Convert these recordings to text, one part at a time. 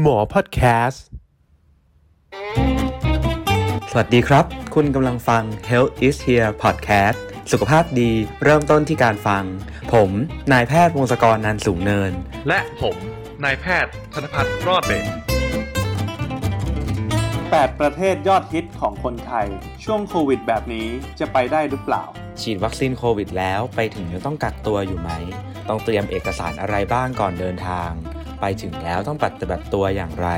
หมอพอดแคสต์ สวัสดีครับ คุณกำลังฟัง Health is Here Podcast สุขภาพดีเริ่มต้นที่การฟัง ผมนายแพทย์วงศกรนันสูงเนิน และผมนายแพทย์ธนพัฒน์รอดเดช8ประเทศยอดฮิตของคนไทย ช่วงโควิดแบบนี้จะไปได้หรือเปล่า ฉีดวัคซีนโควิดแล้วไปถึงยังต้องกักตัวอยู่ไหม ต้องเตรียมเอกสารอะไรบ้างก่อนเดินทาง ไปถึงแล้วต้องปฏิบัติตัวอย่างไร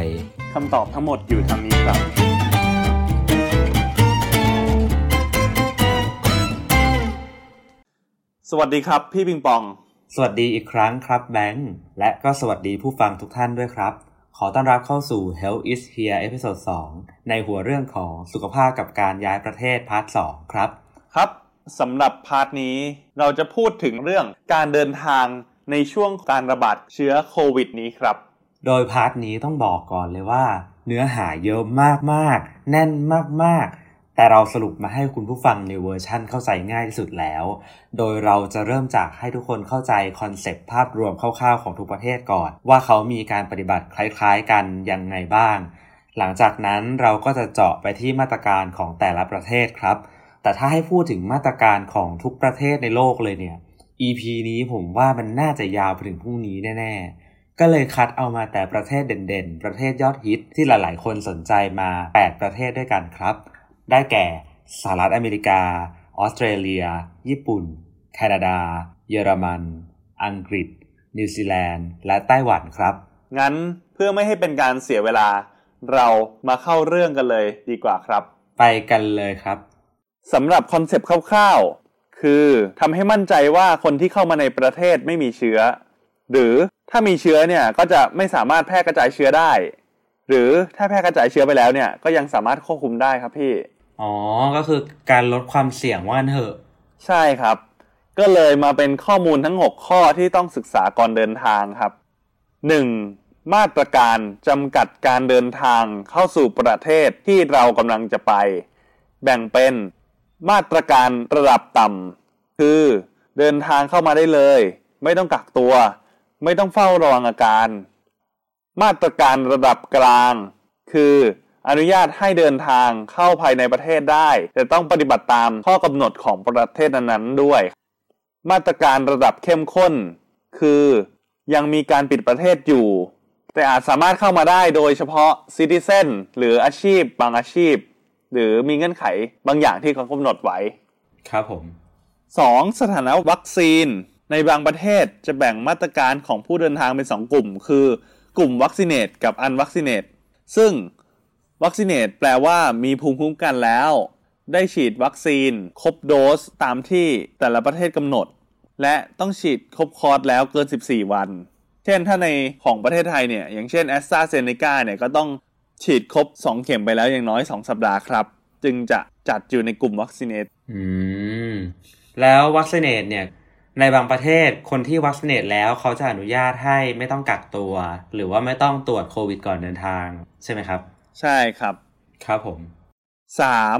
คำตอบทั้งหมดอยู่ทางนี้ครับ สวัสดีครับ พี่ปิงปอง สวัสดีอีกครั้งครับแบงค์และก็สวัสดีผู้ฟังทุกท่านด้วยครับ ขอต้อนรับเข้าสู่ Health is Here episode 2ในหัวเรื่องของสุขภาพกับการย้ายประเทศ part 2ครับ ครับสำหรับ part นี้เราจะพูดถึงเรื่องการเดินทาง ในช่วงการระบาดเชื้อโควิดนี้ครับ โดย part นี้ต้องบอกก่อนเลยว่า เนื้อหาเยอะมากๆ แน่นมากๆแต่เราสรุปมาให้คุณผู้ฟังในเวอร์ชั่นเข้าใจง่ายที่สุดแล้ว โดยเราจะเริ่มจากให้ทุกคนเข้าใจ concept ภาพรวมคร่าวๆของทุกประเทศก่อน ว่าเขามีการปฏิบัติคล้ายๆกันยังไงบ้าง หลังจากนั้นเราก็จะเจาะไปที่มาตรการของแต่ละประเทศครับ แต่ถ้าให้พูดถึงมาตรการของทุกประเทศในโลกเลยเนี่ย EP นี้ผมว่ามันน่าจะยาวไปถึงพรุ่งนี้แน่ ๆ ก็เลยคัดเอามาแต่ประเทศเด่นๆ ประเทศยอดฮิตที่หลายๆ คนสนใจมา 8 ประเทศด้วยกันครับ ได้แก่สหรัฐอเมริกา ออสเตรเลีย ญี่ปุ่น แคนาดา เยอรมัน อังกฤษ นิวซีแลนด์ และไต้หวันครับ งั้นเพื่อไม่ให้เป็นการเสียเวลา เรามาเข้าเรื่องกันเลยดีกว่าครับ ไปกันเลยครับสำหรับ concept คร่าวๆ คือทำให้มั่นใจว่าคนที่เข้ามาในประเทศไม่มีเชื้อ หรือถ้ามีเชื้อเนี่ยก็จะไม่สามารถแพร่กระจายเชื้อได้ หรือถ้าแพร่กระจายเชื้อไปแล้วเนี่ยก็ยังสามารถควบคุมได้ครับพี่อ๋อก็คือการลดความเสี่ยงว่างั้นเถอะใช่ครับ ก็เลยมาเป็นข้อมูลทั้ง 6 ข้อที่ต้องศึกษาก่อนเดินทางครับ 1. มาตรการจำกัดการเดินทางเข้าสู่ประเทศที่เรากำลังจะไป แบ่งเป็นมาตรการระดับต่ำ คือเดินทางเข้ามาได้เลย ไม่ต้องกักตัว ไม่ต้องเฝ้าระวังอาการ มาตรการระดับกลาง คืออนุญาตให้เดินทางเข้าภายในประเทศได้ แต่ต้องปฏิบัติตามข้อกำหนดของประเทศนั้นๆด้วย มาตรการระดับเข้มข้น คือยังมีการปิดประเทศอยู่ แต่อาจสามารถเข้ามาได้โดยเฉพาะซิติเซนหรืออาชีพบางอาชีพ หรือมีเงื่อนไขบางอย่างที่เขากำหนดไว้ ครับผม 2. สถานะวัคซีน ในบางประเทศจะแบ่งมาตรการของผู้เดินทางเป็น 2 กลุ่ม คือกลุ่มวัคซีเนตกับอันวัคซีเนตซึ่งวัคซีเนตแปลว่ามีภูมิคุ้มกันแล้ว ได้ฉีดวัคซีน ครบโดสตามที่แต่ละประเทศกำหนด และต้องฉีดครบคอร์สแล้วเกิน 14 วัน เช่นถ้าในของประเทศไทยเนี่ยอย่างเช่นแอสตราเซเนกาเนี่ยก็ต้องฉีดครบ 2 เข็มไปแล้วอย่างน้อย 2 สัปดาห์ครับ จึงจะจัดอยู่ในกลุ่มวัคซีเนตอืม แล้ววัคซีนเนตเนี่ยในบางประเทศคนที่วัคซีนเนตแล้วเขาจะอนุญาตให้ไม่ต้องกักตัว หรือว่าไม่ต้องตรวจโควิดก่อนเดินทาง ใช่ไหมครับ ใช่ครับ ครับผม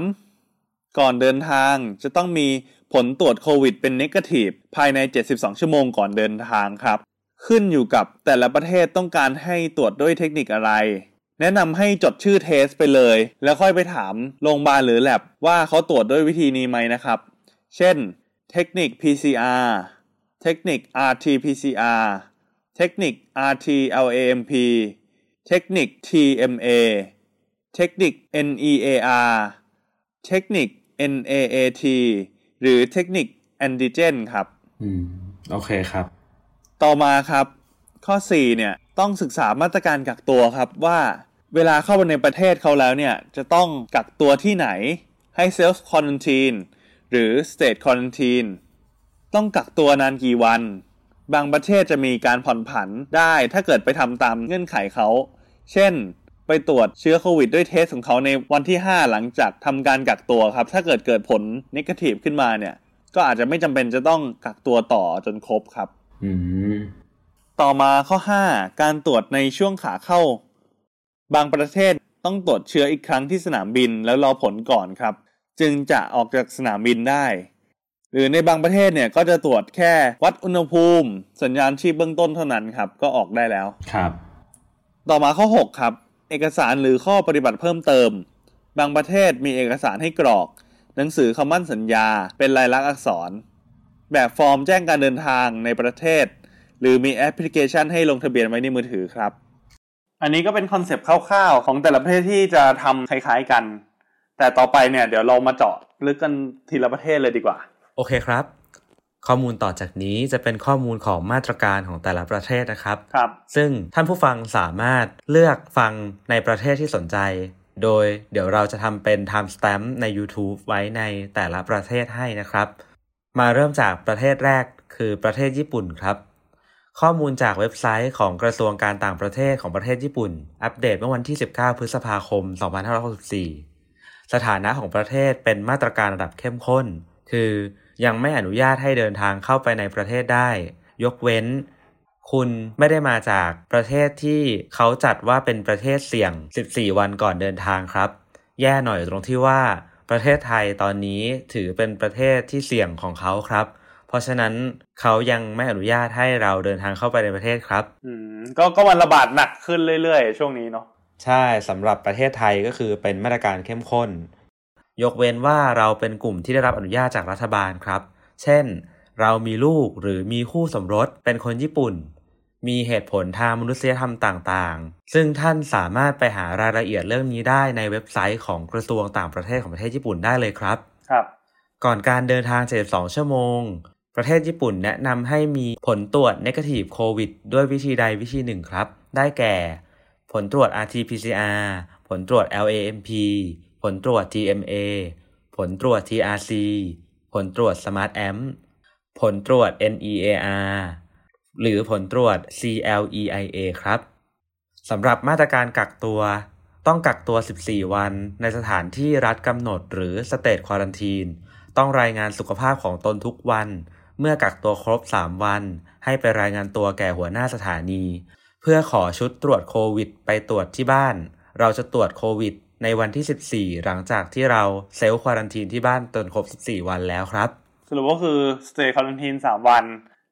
3. ก่อนเดินทางจะต้องมีผลตรวจโควิดเป็นเนกาทีฟภายใน 72 ชั่วโมงก่อนเดินทางครับ ขึ้นอยู่กับแต่ละประเทศต้องการให้ตรวจด้วยเทคนิคอะไร แนะนำให้จดชื่อเทสไปเลย แล้วค่อยไปถามโรงพยาบาลหรือแลบว่าเขาตรวจด้วยวิธีนี้ไหมนะครับ เช่น เทคนิค PCR เทคนิค RT-PCR เทคนิค RT-LAMP เทคนิค TMA เทคนิค NEAR เทคนิค NAAT หรือเทคนิค Antigen ครับ อืม โอเคครับ ต่อมาครับ ข้อ 4 เนี่ย ต้องศึกษามาตรการกักตัวครับว่าเวลาเข้าไปในประเทศเขาแล้วเนี่ย จะต้องกักตัวที่ไหนให้ self quarantine หรือ state quarantine ต้องกักตัวนานกี่วัน บางประเทศจะมีการผ่อนผันได้ถ้าเกิดไปทำตามเงื่อนไขเขา เช่น ไปตรวจเชื้อโควิดด้วยเทสของเขาในวันที่ 5 หลังจากทำการกักตัวครับ ถ้าเกิดเกิดผลนกาทีฟขึ้นมาเนี่ย ก็อาจจะไม่จำเป็นจะต้องกักตัวต่อจนครบครับอืมต่อมาข้อ 5 การตรวจในช่วงขาเข้า บางประเทศต้องตรวจเชื้ออีกครั้งที่สนามบินแล้วรอผลก่อนครับ จึงจะออกจากสนามบินได้ หรือในบางประเทศเนี่ยก็จะตรวจแค่วัดอุณหภูมิ สัญญาณชีพเบื้องต้นเท่านั้นครับ ก็ออกได้แล้วครับ ต่อมาข้อ 6 ครับ เอกสารหรือข้อปฏิบัติเพิ่มเติม บางประเทศมีเอกสารให้กรอก หนังสือคำมั่นสัญญา เป็นลายลักษณ์อักษร แบบฟอร์มแจ้งการเดินทางในประเทศ หรือมีแอปพลิเคชันให้ลงทะเบียนไว้ในมือถือครับอันนี้ก็เป็นคอนเซปต์คร่าวๆ ของแต่ละประเทศที่จะทำคล้ายๆกัน แต่ต่อไปเนี่ยเดี๋ยวเรามาเจาะลึกกันทีละประเทศเลยดีกว่า โอเคครับ ข้อมูลต่อจากนี้จะเป็นข้อมูลของมาตรการของแต่ละประเทศนะครับครับ ซึ่งท่านผู้ฟังสามารถเลือกฟังในประเทศที่สนใจ โดยเดี๋ยวเราจะทำเป็น timestamp ใน YouTube ไว้ในแต่ละประเทศให้นะครับ มาเริ่มจากประเทศแรกคือประเทศญี่ปุ่นครับข้อมูลจากเว็บไซต์ของกระทรวงการต่างประเทศของประเทศญี่ปุ่น อัปเดตเมื่อวันที่ 19 พฤษภาคม 2564 สถานะของประเทศเป็นมาตรการระดับเข้มข้น คือยังไม่อนุญาตให้เดินทางเข้าไปในประเทศได้ ยกเว้น คุณไม่ได้มาจากประเทศที่เขาจัดว่าเป็นประเทศเสี่ยง 14 วันก่อนเดินทางครับ แย่หน่อยตรงที่ว่าประเทศไทยตอนนี้ถือเป็นประเทศที่เสี่ยงของเขาครับ เพราะฉะนั้นเขายังไม่อนุญาตให้เราเดินทางเข้าไปในประเทศครับ อืมก็ก็มันระบาดหนักขึ้นเรื่อยๆ ช่วงนี้เนาะ ใช่สำหรับประเทศไทยก็คือเป็นมาตรการเข้มข้น ยกเว้นว่าเราเป็นกลุ่มที่ได้รับอนุญาตจากรัฐบาลครับ เช่น เรามีลูกหรือมีคู่สมรสเป็นคนญี่ปุ่น มีเหตุผลทางมนุษยธรรมต่างๆ ซึ่งท่านสามารถไปหารายละเอียดเรื่องนี้ได้ในเว็บไซต์ของกระทรวงต่างประเทศของประเทศญี่ปุ่นได้เลยครับครับก่อนการเดินทาง 72 ชั่วโมง ประเทศญี่ปุ่นแนะนำให้มีผลตรวจ Negative COVID ด้วยวิธีใดวิธีหนึ่งครับ ได้แก่ ผลตรวจ RT-PCR ผลตรวจ LAMP ผลตรวจ TMA ผลตรวจ TRC ผลตรวจ Smart Amp ผลตรวจ NEAR หรือผลตรวจ CLEIA ครับสำหรับมาตรการกักตัวต้องกักตัว 14 วัน ในสถานที่รัฐกำหนดหรือ State Quarantine ต้องรายงานสุขภาพของตนทุกวัน เมื่อกักตัวครบ 3 วัน ให้ไปรายงานตัวแก่หัวหน้าสถานี เพื่อขอชุดตรวจโควิดไปตรวจที่บ้าน เราจะตรวจโควิด ในวันที่ 14 หลังจากที่เราเซลฟ์ควอรันทีนที่บ้านจนครบ 14 วันแล้วครับ สรุปก็คือ stay quarantine สามวัน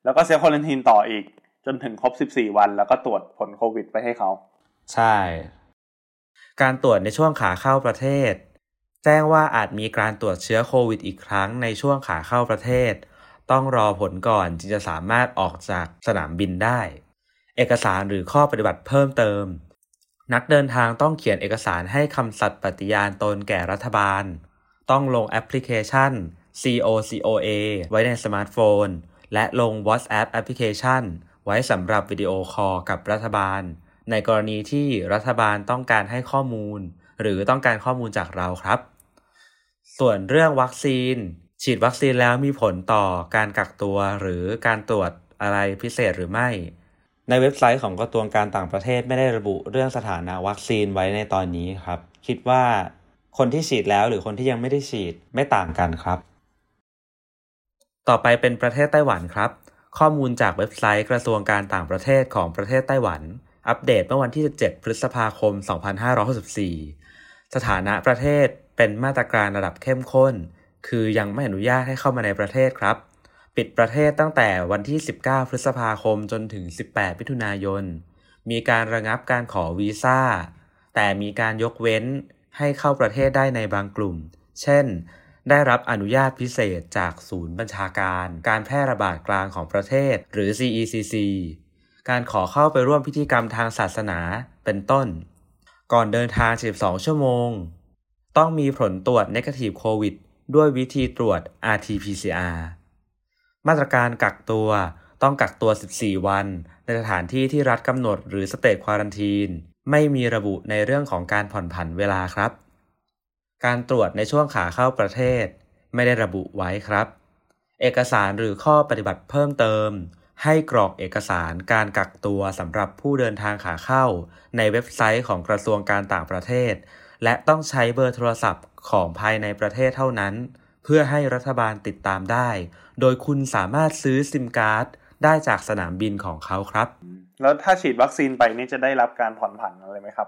แล้วก็ self quarantine ต่ออีก จนถึงครบ 14 วัน แล้วก็ตรวจผลโควิด ไปให้เขา ใช่ การตรวจในช่วงขาเข้าประเทศ แจ้งว่าอาจมีการตรวจเชื้อโควิด อีกครั้งในช่วงขาเข้าประเทศ ต้องรอผลก่อนจึงจะสามารถออกจากสนามบินได้ เอกสารหรือข้อปฏิบัติเพิ่มเติม นักเดินทางต้องเขียนเอกสารให้คำสัตย์ปฏิญาณตนแก่รัฐบาล ต้องลงแอปพลิเคชัน COCOA ไว้ในสมาร์ทโฟน และลง WhatsApp แอปพลิเคชัน ไว้สำหรับวิดีโอคอลกับรัฐบาล ในกรณีที่รัฐบาลต้องการให้ข้อมูล หรือต้องการข้อมูลจากเราครับ ส่วนเรื่องวัคซีน ฉีดวัคซีนแล้วมีผลต่อการกักตัวหรือการตรวจอะไรพิเศษหรือไม่ ในเว็บไซต์ของกระทรวงการต่างประเทศไม่ได้ระบุเรื่องสถานะวัคซีนไว้ในตอนนี้ครับ คิดว่าคนที่ฉีดแล้วหรือคนที่ยังไม่ได้ฉีดไม่ต่างกันครับ ต่อไปเป็นประเทศไต้หวันครับ ข้อมูลจากเว็บไซต์กระทรวงการต่างประเทศของประเทศไต้หวัน อัปเดตเมื่อวันที่ 17 พฤษภาคม 2564 สถานะประเทศเป็นมาตรการระดับเข้มข้น คือยังไม่อนุญาตให้เข้ามาในประเทศครับ ปิดประเทศตั้งแต่วันที่ 19 พฤษภาคมจนถึง 18 มิถุนายน มีการระงับการขอวีซ่า แต่มีการยกเว้นให้เข้าประเทศได้ในบางกลุ่ม เช่น ได้รับอนุญาตพิเศษจากศูนย์บัญชาการ การแพร่ระบาดกลางของประเทศ หรือ CECC การขอเข้าไปร่วมพิธีกรรมทางศาสนา เป็นต้น ก่อนเดินทาง 12 ชั่วโมง ต้องมีผลตรวจ Negative COVID ด้วยวิธีตรวจ RT-PCR มาตรการกักตัวต้องกักตัว 14 วัน ในสถานที่ที่รัฐกำหนดหรือสเตทควอรันทีน ไม่มีระบุในเรื่องของการผ่อนผันเวลาครับ การตรวจในช่วงขาเข้าประเทศ ไม่ได้ระบุไว้ครับ เอกสารหรือข้อปฏิบัติเพิ่มเติม ให้กรอกเอกสารการกักตัวสำหรับผู้เดินทางขาเข้า ในเว็บไซต์ของกระทรวงการต่างประเทศ และต้องใช้เบอร์โทรศัพท์ของภายในประเทศเท่านั้น เพื่อให้รัฐบาลติดตามได้ โดยคุณสามารถซื้อซิมการ์ดได้จากสนามบินของเขาครับ แล้วถ้าฉีดวัคซีนไปนี่จะได้รับการผ่อนผันอะไรไหมครับ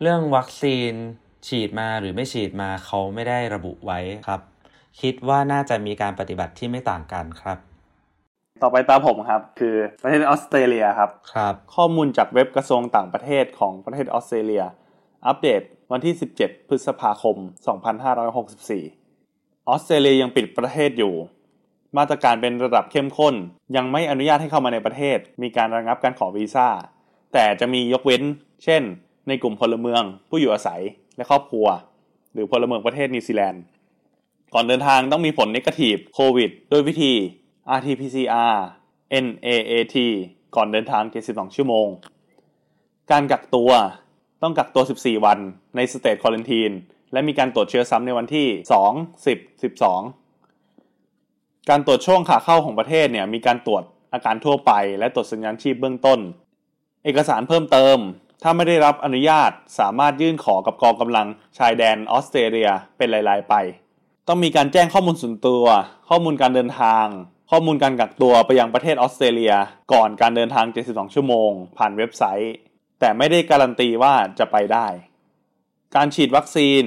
เรื่องวัคซีนฉีดมาหรือไม่ฉีดมาเขาไม่ได้ระบุไว้ครับ คิดว่าน่าจะมีการปฏิบัติที่ไม่ต่างกันครับ ต่อไปตามผมครับ คือประเทศออสเตรเลียครับครับ ข้อมูลจากเว็บกระทรวงต่างประเทศของประเทศออสเตรเลีย อัปเดตวันที่ 17 พฤษภาคม 2564 ออสเตรเลียยังปิดประเทศอยู่ มาตรการเป็นระดับเข้มข้น ยังไม่อนุญาตให้เข้ามาในประเทศ มีการระงับการขอวีซ่า แต่จะมียกเว้น เช่น ในกลุ่มพลเมือง ผู้อยู่อาศัยและครอบครัว หรือพลเมืองประเทศนิวซีแลนด์ ก่อนเดินทางต้องมีผล negative โควิดด้วยวิธี RT-PCR NAAT ก่อนเดินทาง 72 ชั่วโมง การกักตัวต้องกักตัว 14 วันใน state quarantine และมีการตรวจเชื้อซ้ำในวันที่ 2 10 12 การตรวจช่วงขาเข้าของประเทศเนี่ยมีการตรวจอาการทั่วไป และตรวจสัญญาณชีพเบื้องต้น เอกสารเพิ่มเติม ถ้าไม่ได้รับอนุญาตสามารถยื่นขอกับกองกำลังชายแดนออสเตรเลียเป็นราย ๆ ไป ต้องมีการแจ้งข้อมูลส่วนตัว ข้อมูลการเดินทาง ข้อมูลการกักตัวไปยังประเทศออสเตรเลีย ก่อนการเดินทาง 72 ชั่วโมง ผ่านเว็บไซต์ แต่ไม่ได้การันตีว่าจะไปได้ การฉีดวัคซีน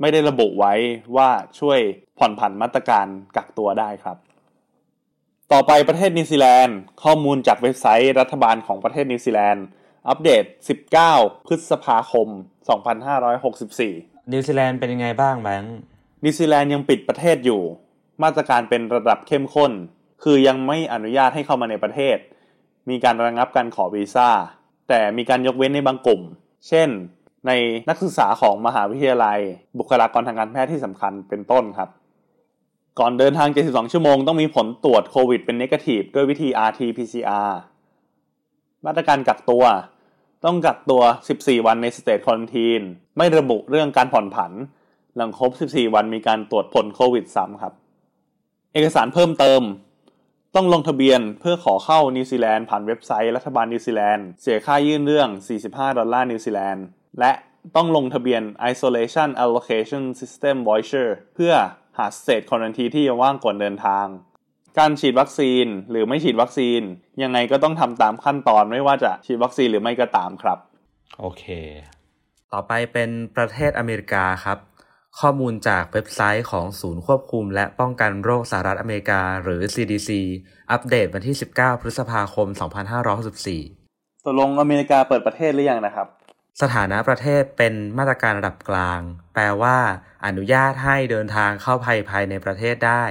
ไม่ได้ระบุไว้ว่าช่วยผ่อนผันมาตรการกักตัวได้ครับ ต่อไปประเทศนิวซีแลนด์ ข้อมูลจากเว็บไซต์รัฐบาลของประเทศนิวซีแลนด์ อัปเดต 19 พฤษภาคม 2564 นิวซีแลนด์เป็นยังไงบ้างแบงค์นิวซีแลนด์ยังปิดประเทศอยู่ มาตรการเป็นระดับเข้มข้น คือยังไม่อนุญาตให้เข้ามาในประเทศ มีการระงับการขอวีซ่า แต่มีการยกเว้นในบางกลุ่ม เช่น ในนักศึกษาของมหาวิทยาลัย บุคลากรทางการแพทย์ที่สำคัญเป็นต้นครับ ก่อนเดินทาง 72 ชั่วโมงต้องมีผลตรวจโควิดเป็น negative ด้วยวิธี RT-PCR มาตรการกักตัว ต้องกักตัว 14 วันใน state quarantine ไม่ระบุเรื่องการผ่อนผัน หลังครบ 14 วันมีการตรวจผลโควิดซ้ำครับ เอกสารเพิ่มเติม ต้องลงทะเบียนเพื่อขอเข้านิวซีแลนด์ผ่านเว็บไซต์รัฐบาลนิวซีแลนด์เสียค่ายื่นเรื่อง 45 ดอลลาร์นิวซีแลนด์ และต้องลงทะเบียน Isolation Allocation System Voucher เพื่อหา state quarantine ที่ยังว่างก่อนเดินทาง การฉีดวัคซีนหรือไม่ฉีดวัคซีน ยังไงก็ต้องทำตามขั้นตอนไม่ว่าจะฉีดวัคซีนหรือไม่ก็ตามครับ โอเค ต่อไปเป็นประเทศอเมริกาครับ ข้อมูลจากเว็บไซต์ของศูนย์ควบคุม และป้องกันโรคสหรัฐอเมริกา หรือ CDC อัปเดตวันที่ 19 พฤษภาคม 2564ตกลงอเมริกาเปิดประเทศหรือยังนะครับ สถานะประเทศเป็นมาตรการระดับกลาง แปลว่า อนุญาตให้เดินทางเข้าภายภายในประเทศได้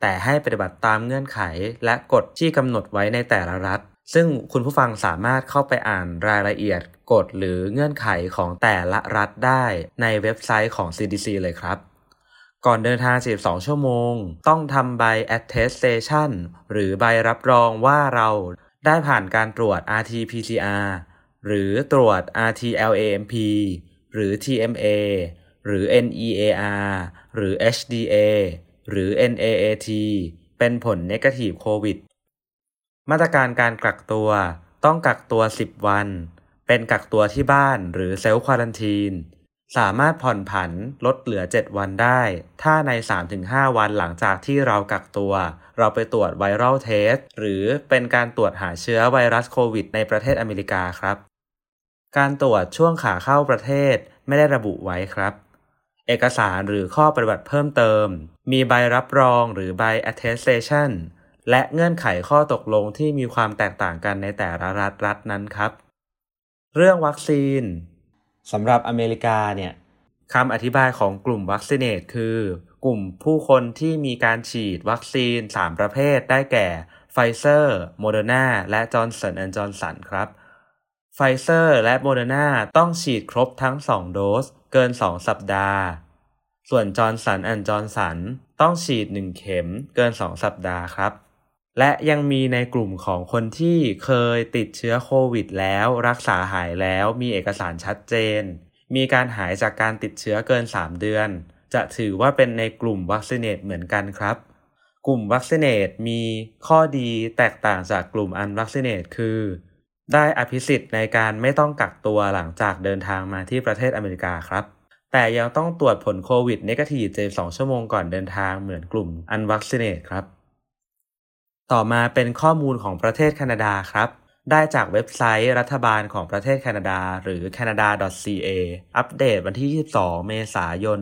แต่ให้ปฏิบัติตามเงื่อนไขและกฎที่กำหนดไว้ในแต่ละรัฐ ซึ่งคุณผู้ฟังสามารถเข้าไปอ่านรายละเอียดกฎหรือเงื่อนไขของแต่ละรัฐได้ในเว็บไซต์ของ CDC เลยครับ ก่อนเดินทาง42ชั่วโมง ต้องทำใบ attestation หรือใบรับรองว่าเราได้ผ่านการตรวจ RT-PCR หรือตรวจ RT-LAMP หรือ TMA หรือ NEAR หรือ HDA หรือ NAAT เป็นผล Negative COVID มาตรการการกักตัวต้องกักตัว 10 วัน เป็นกักตัวที่บ้านหรือเซลล์ควอลันทีน สามารถผ่อนผันลดเหลือ 7 วันได้ ถ้าใน 3-5 วันหลังจากที่เรากักตัว เราไปตรวจไวรัลเทสหรือเป็นการตรวจหาเชื้อไวรัสโควิดในประเทศอเมริกาครับ การตรวจช่วงขาเข้าประเทศไม่ได้ระบุไว้ครับ เอกสารหรือข้อปฏิบัติเพิ่มเติม มีใบรับรองหรือใบ attestation และเงื่อนไขข้อตกลงที่มีความแตกต่างกันในแต่ละรัฐรัฐนั้นครับ เรื่องวัคซีนสำหรับอเมริกาเนี่ยคำอธิบายของกลุ่ม vaccinated คือกลุ่มผู้คนที่มีการฉีดวัคซีน 3 ประเภทได้แก่ไฟเซอร์โมเดอร์นาและจอห์นสันแอนด์จอห์นสันครับ ไฟเซอร์และโมเดอร์นาต้องฉีดครบทั้ง 2 โดส เกิน 2 สัปดาห์ ส่วนจอห์นสันแอนด์จอห์นสันต้องฉีด 1 เข็มเกิน 2 สัปดาห์ครับ และยังมีในกลุ่มของคนที่เคยติดเชื้อโควิดแล้วรักษาหายแล้วมีเอกสารชัดเจน มีการหายจากการติดเชื้อเกิน 3 เดือน จะถือว่าเป็นในกลุ่มวัคซีเนตเหมือนกันครับกลุ่มวัคซีเนตมีข้อดีแตกต่างจากกลุ่มอันวัคซีเนตคือ ได้อภิสิทธิ์ในการไม่ต้องกักตัวหลังจากเดินทางมาที่ประเทศอเมริกาครับ แต่ยังต้องตรวจผลโควิดเนกาทีฟ72ชั่วโมงก่อนเดินทางเหมือนกลุ่มอันวัคซีเนตครับ ต่อมาเป็นข้อมูลของประเทศแคนาดาครับ ได้จากเว็บไซต์รัฐบาลของประเทศแคนาดา หรือ canada.ca อัปเดตวันที่ 22 เมษายน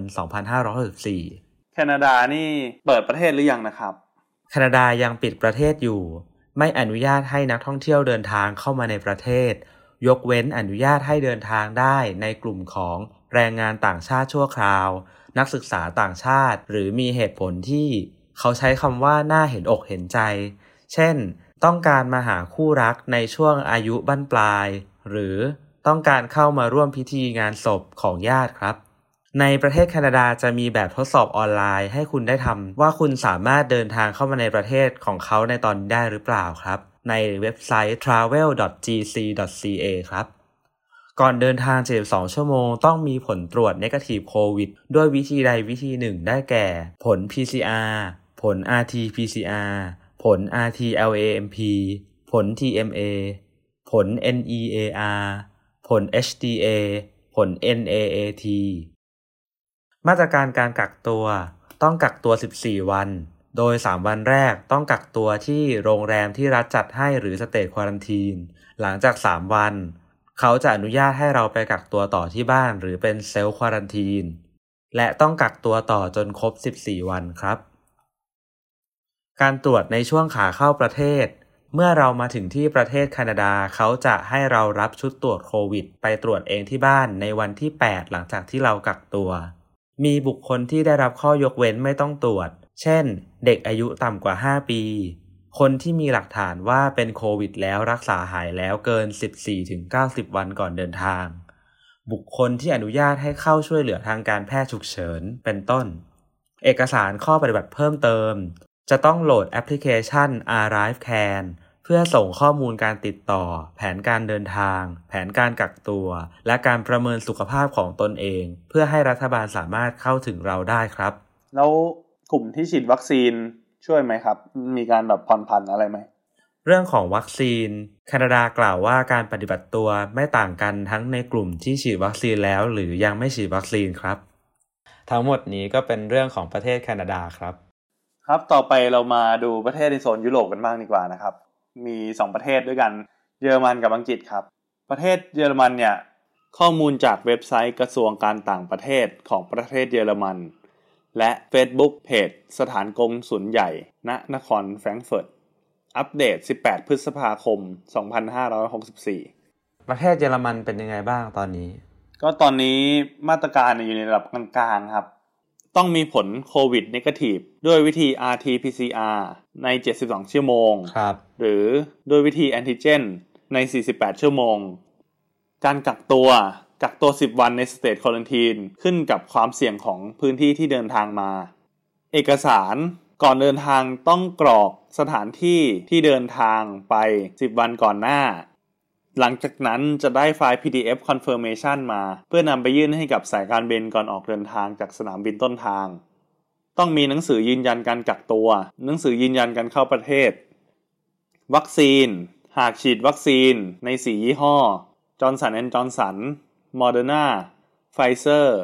2564แคนาดานี่เปิดประเทศหรือยังนะครับแคนาดายังปิดประเทศอยู่ ไม่อนุญาตให้นักท่องเที่ยวเดินทางเข้ามาในประเทศ ยกเว้นอนุญาตให้เดินทางได้ในกลุ่มของแรงงานต่างชาติชั่วคราว นักศึกษาต่างชาติ หรือมีเหตุผลที่ เขาใช้คำว่าน่าเห็นอกเห็นใจ เช่น ต้องการมาหาคู่รักในช่วงอายุบั้นปลาย หรือต้องการเข้ามาร่วมพิธีงานศพของญาติครับ ในประเทศแคนาดาจะมีแบบทดสอบออนไลน์ ให้คุณได้ทำว่าคุณสามารถเดินทางเข้ามาในประเทศของเขาในตอนนี้ได้หรือเปล่าครับ ในเว็บไซต์ travel.gc.ca ครับก่อนเดินทาง 72 ชั่วโมง ต้องมีผลตรวจ negative covid ด้วยวิธีใดวิธีหนึ่งได้แก่ ผล PCR ผล RT-PCR ผล RT-LAMP ผล TMA ผล NEAR ผล HDA ผล NAAT มาตรการการกักตัว ต้องกักตัว 14 วัน โดย 3 วันแรกต้องกักตัวที่โรงแรมที่รัฐจัดให้หรือสเตทควอรันทีน หลังจาก 3 วัน เขาจะอนุญาตให้เราไปกักตัวต่อที่บ้านหรือเป็นเซลล์ควอรันทีน และต้องกักตัวต่อจนครบ 14 วันครับ การตรวจในช่วงขาเข้าประเทศ เมื่อเรามาถึงที่ประเทศแคนาดาเขาจะให้เรารับชุดตรวจโควิด ไปตรวจเองที่บ้านในวันที่ 8 หลังจากที่เรากักตัว มีบุคคลที่ได้รับข้อยกเว้นไม่ต้องตรวจ เช่น เด็กอายุต่ำกว่า 5 ปี คนที่มีหลักฐานว่าเป็นโควิดแล้วรักษาหายแล้วเกิน 14-90 วันก่อนเดินทาง บุคคลที่อนุญาตให้เข้าช่วยเหลือทางการแพทย์ฉุกเฉิน เป็นต้น เอกสารข้อปฏิบัติเพิ่มเติม จะต้องโหลดแอปพลิเคชัน Arrive Can เพื่อส่งข้อมูลการติดต่อ แผนการเดินทาง แผนการกักตัว และการประเมินสุขภาพของตนเอง เพื่อให้รัฐบาลสามารถเข้าถึงเราได้ครับ แล้วกลุ่มที่ฉีดวัคซีนช่วยไหมครับ มีการแบบผ่อนผันอะไรไหมเรื่องของวัคซีน แคนาดากล่าวว่าการปฏิบัติตัวไม่ต่างกันทั้งในกลุ่มที่ฉีดวัคซีนแล้ว หรือยังไม่ฉีดวัคซีนครับ ทั้งหมดนี้ก็เป็นเรื่องของประเทศแคนาดาครับ ครับต่อไปเรามาดูประเทศในโซนยุโรปกันบ้างดีกว่านะครับ มี 2 ประเทศด้วยกัน เยอรมันกับอังกฤษครับ ประเทศเยอรมันเนี่ยข้อมูลจากเว็บไซต์กระทรวงการต่างประเทศของประเทศเยอรมัน และ Facebook เพจสถานกงสุลใหญ่ ณนครแฟรงก์เฟิร์ตอัปเดต 18 พฤษภาคม 2564 ประเทศเยอรมันเป็นยังไงบ้างตอนนี้ ก็ตอนนี้มาตรการอยู่ในระดับกลางๆครับ ต้องมีผลโควิดนกาทีฟด้วยวิธี RT-PCR ใน 72 ชั่วโมงครับ หรือด้วยวิธีแอนติเจนใน 48 ชั่วโมง การกักตัวกักตัว 10 วันในสเตทควอลันทีนขึ้นกับความเสี่ยงของพื้นที่ที่เดินทางมา เอกสารก่อนเดินทางต้องกรอกสถานที่ที่เดินทางไป 10 วันก่อนหน้า หลังจากนั้นจะได้ไฟล์ PDF confirmation มา เพื่อนำไปยื่นให้กับสายการบินก่อนออกเดินทางจากสนามบินต้นทาง ต้องมีหนังสือยืนยันการกักตัว หนังสือยืนยันการเข้าประเทศ วัคซีน หากฉีดวัคซีนใน4ยี่ห้อจอห์นสันแอนด์จอห์นสันโมเดอร์นาไฟเซอร์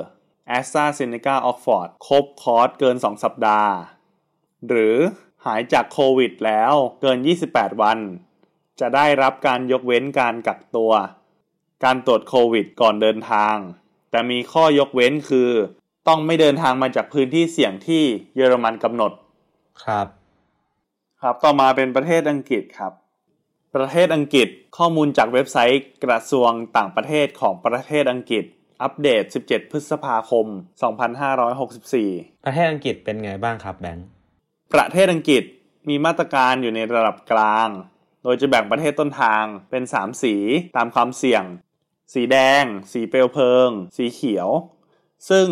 แอสตราเซเนกาออกซ์ฟอร์ดครบคอร์สเกิน 2 สัปดาห์ หรือหายจากโควิดแล้วเกิน 28 วัน จะได้รับการยกเว้นการกักตัว การตรวจโควิดก่อนเดินทาง แต่มีข้อยกเว้นคือ ต้องไม่เดินทางมาจากพื้นที่เสี่ยงที่เยอรมันกำหนดครับ ครับต่อมาเป็นประเทศอังกฤษครับ ประเทศอังกฤษข้อมูลจากเว็บไซต์กระทรวงต่างประเทศของประเทศอังกฤษ อัปเดต 17 พฤษภาคม 2564 ประเทศอังกฤษเป็นไงบ้างครับแบงค์ประเทศอังกฤษมีมาตรการอยู่ในระดับกลาง โดยจะแบ่งประเทศต้นทางเป็น 3 สีตามความเสี่ยง สีแดง สีเปลวเพลิง สีเขียว ซึ่ง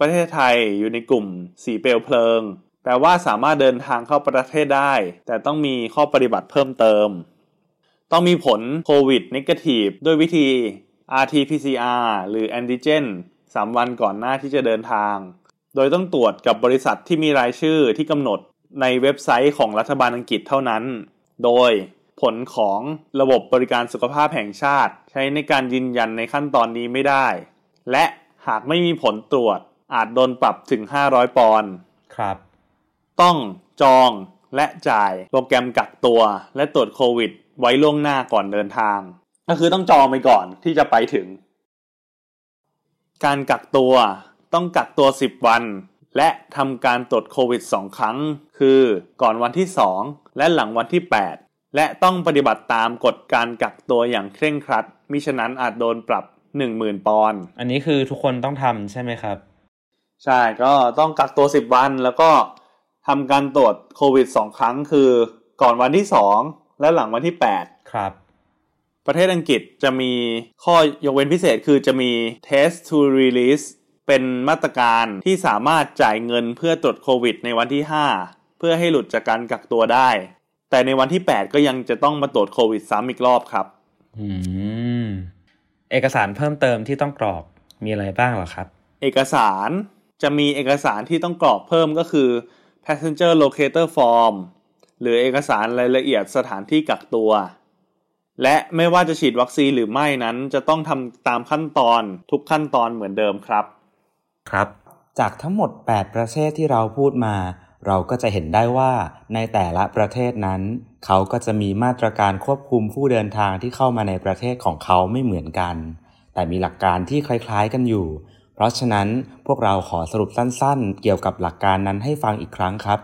ประเทศไทยอยู่ในกลุ่มสีเปลวเพลิง แปลว่าสามารถเดินทางเข้าประเทศได้ แต่ต้องมีข้อปฏิบัติเพิ่มเติม ต้องมีผลโควิดนิเกทีฟด้วยวิธี RT-PCR หรือ Antigen 3 วันก่อนหน้าที่จะเดินทาง โดยต้องตรวจกับบริษัทที่มีรายชื่อที่กำหนดในเว็บไซต์ของรัฐบาลอังกฤษเท่านั้น โดยผลของระบบบริการสุขภาพแห่งชาติ ใช้ในการยืนยันในขั้นตอนนี้ไม่ได้ และ หากไม่มีผลตรวจอาจโดนปรับถึง 500 ปอนด์ครับ ต้องจองและจ่ายโปรแกรมกักตัว และตรวจโควิด ไว้ล่วงหน้าก่อนเดินทาง ก็คือต้องจองไปก่อนที่จะไปถึง การกักตัวต้องกักตัว 10 วัน และทำการตรวจโควิด 2 ครั้ง คือก่อนวันที่ 2 และหลังวันที่ 8 และต้องปฏิบัติตามกฎการกักตัวอย่างเคร่งครัดมิฉะนั้นอาจโดนปรับ 10,000ปอนด์อันนี้คือทุกคนต้องทำใช่ไหมครับ ใช่ก็ต้องกักตัว10วันแล้วก็ทำการตรวจโควิด2ครั้งคือก่อนวันที่2และหลังวันที่8ครับ ประเทศอังกฤษจะมีข้อยกเว้นพิเศษคือจะมี test to release เป็นมาตรการที่สามารถจ่ายเงินเพื่อตรวจโควิดในวันที่ 5 เพื่อให้หลุดจากการกักตัวได้ แต่ในวันที่ 8 ก็ยังจะต้องมาตรวจโควิดซ้ำอีกรอบครับ อืม เอกสารเพิ่มเติมที่ต้องกรอกมีอะไรบ้างเหรอครับ เอกสารจะมีเอกสารที่ต้องกรอกเพิ่มก็คือ passenger locator form หรือเอกสารรายละเอียดสถานที่กักตัว และไม่ว่าจะฉีดวัคซีนหรือไม่นั้น จะต้องทำตามขั้นตอนทุกขั้นตอนเหมือนเดิมครับ ครับ จากทั้งหมด 8 ประเทศที่เราพูดมา เราก็จะเห็นได้ว่าในแต่ละประเทศนั้น เขาก็จะมีมาตรการควบคุมผู้เดินทางที่เข้ามาในประเทศของเขาไม่เหมือนกัน แต่มีหลักการที่คล้ายๆกันอยู่ เพราะฉะนั้นพวกเราขอสรุปสั้นๆ เกี่ยวกับหลักการนั้นให้ฟังอีกครั้งครับ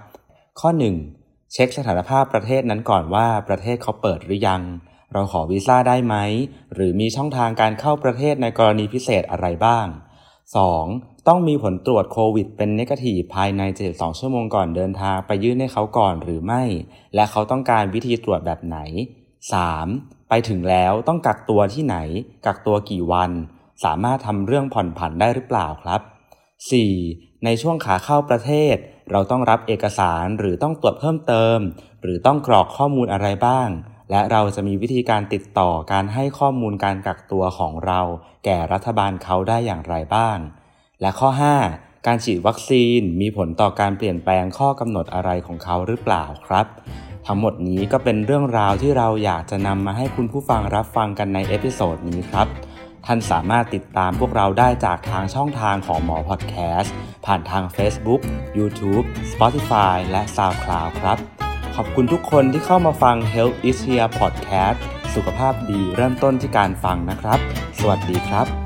ข้อ 1. เช็คสถานภาพประเทศนั้นก่อนว่าประเทศเขาเปิดหรือยัง เราขอวีซ่าได้ไหม หรือมีช่องทางการเข้าประเทศในกรณีพิเศษอะไรบ้าง 2. ต้องมีผลตรวจโควิดเป็นนกาทีฟภายใน 72 ชั่วโมงก่อนเดินทางไปยื่นให้เขาก่อนหรือไม่ และเขาต้องการวิธีตรวจแบบไหน 3. ไปถึงแล้วต้องกักตัวที่ไหน กักตัวกี่วัน สามารถทำเรื่องผ่อนผันได้หรือเปล่าครับ 4. ในช่วงขาเข้าประเทศ เราต้องรับเอกสารหรือต้องตรวจเพิ่มเติม หรือต้องกรอกข้อมูลอะไรบ้าง และเราจะมีวิธีการติดต่อการให้ข้อมูลการกักตัวของเรา แก่รัฐบาลเขาได้อย่างไรบ้าง และข้อ 5 การฉีดวัคซีนมีผลต่อการเปลี่ยนแปลงข้อกำหนดอะไรของเขาหรือเปล่าครับ ทั้งหมดนี้ก็เป็นเรื่องราวที่เราอยากจะนำมาให้คุณผู้ฟังรับฟังกันใน episode นี้ครับท่านสามารถติดตามพวกเราได้จากทางช่องทางของหมอพอดแคสต์ผ่านทาง Facebook, YouTube, Spotify และ SoundCloud ครับ ขอบคุณทุกคนที่เข้ามาฟัง Health is Here Podcast สุขภาพดีเริ่มต้นที่การฟังนะครับ สวัสดีครับ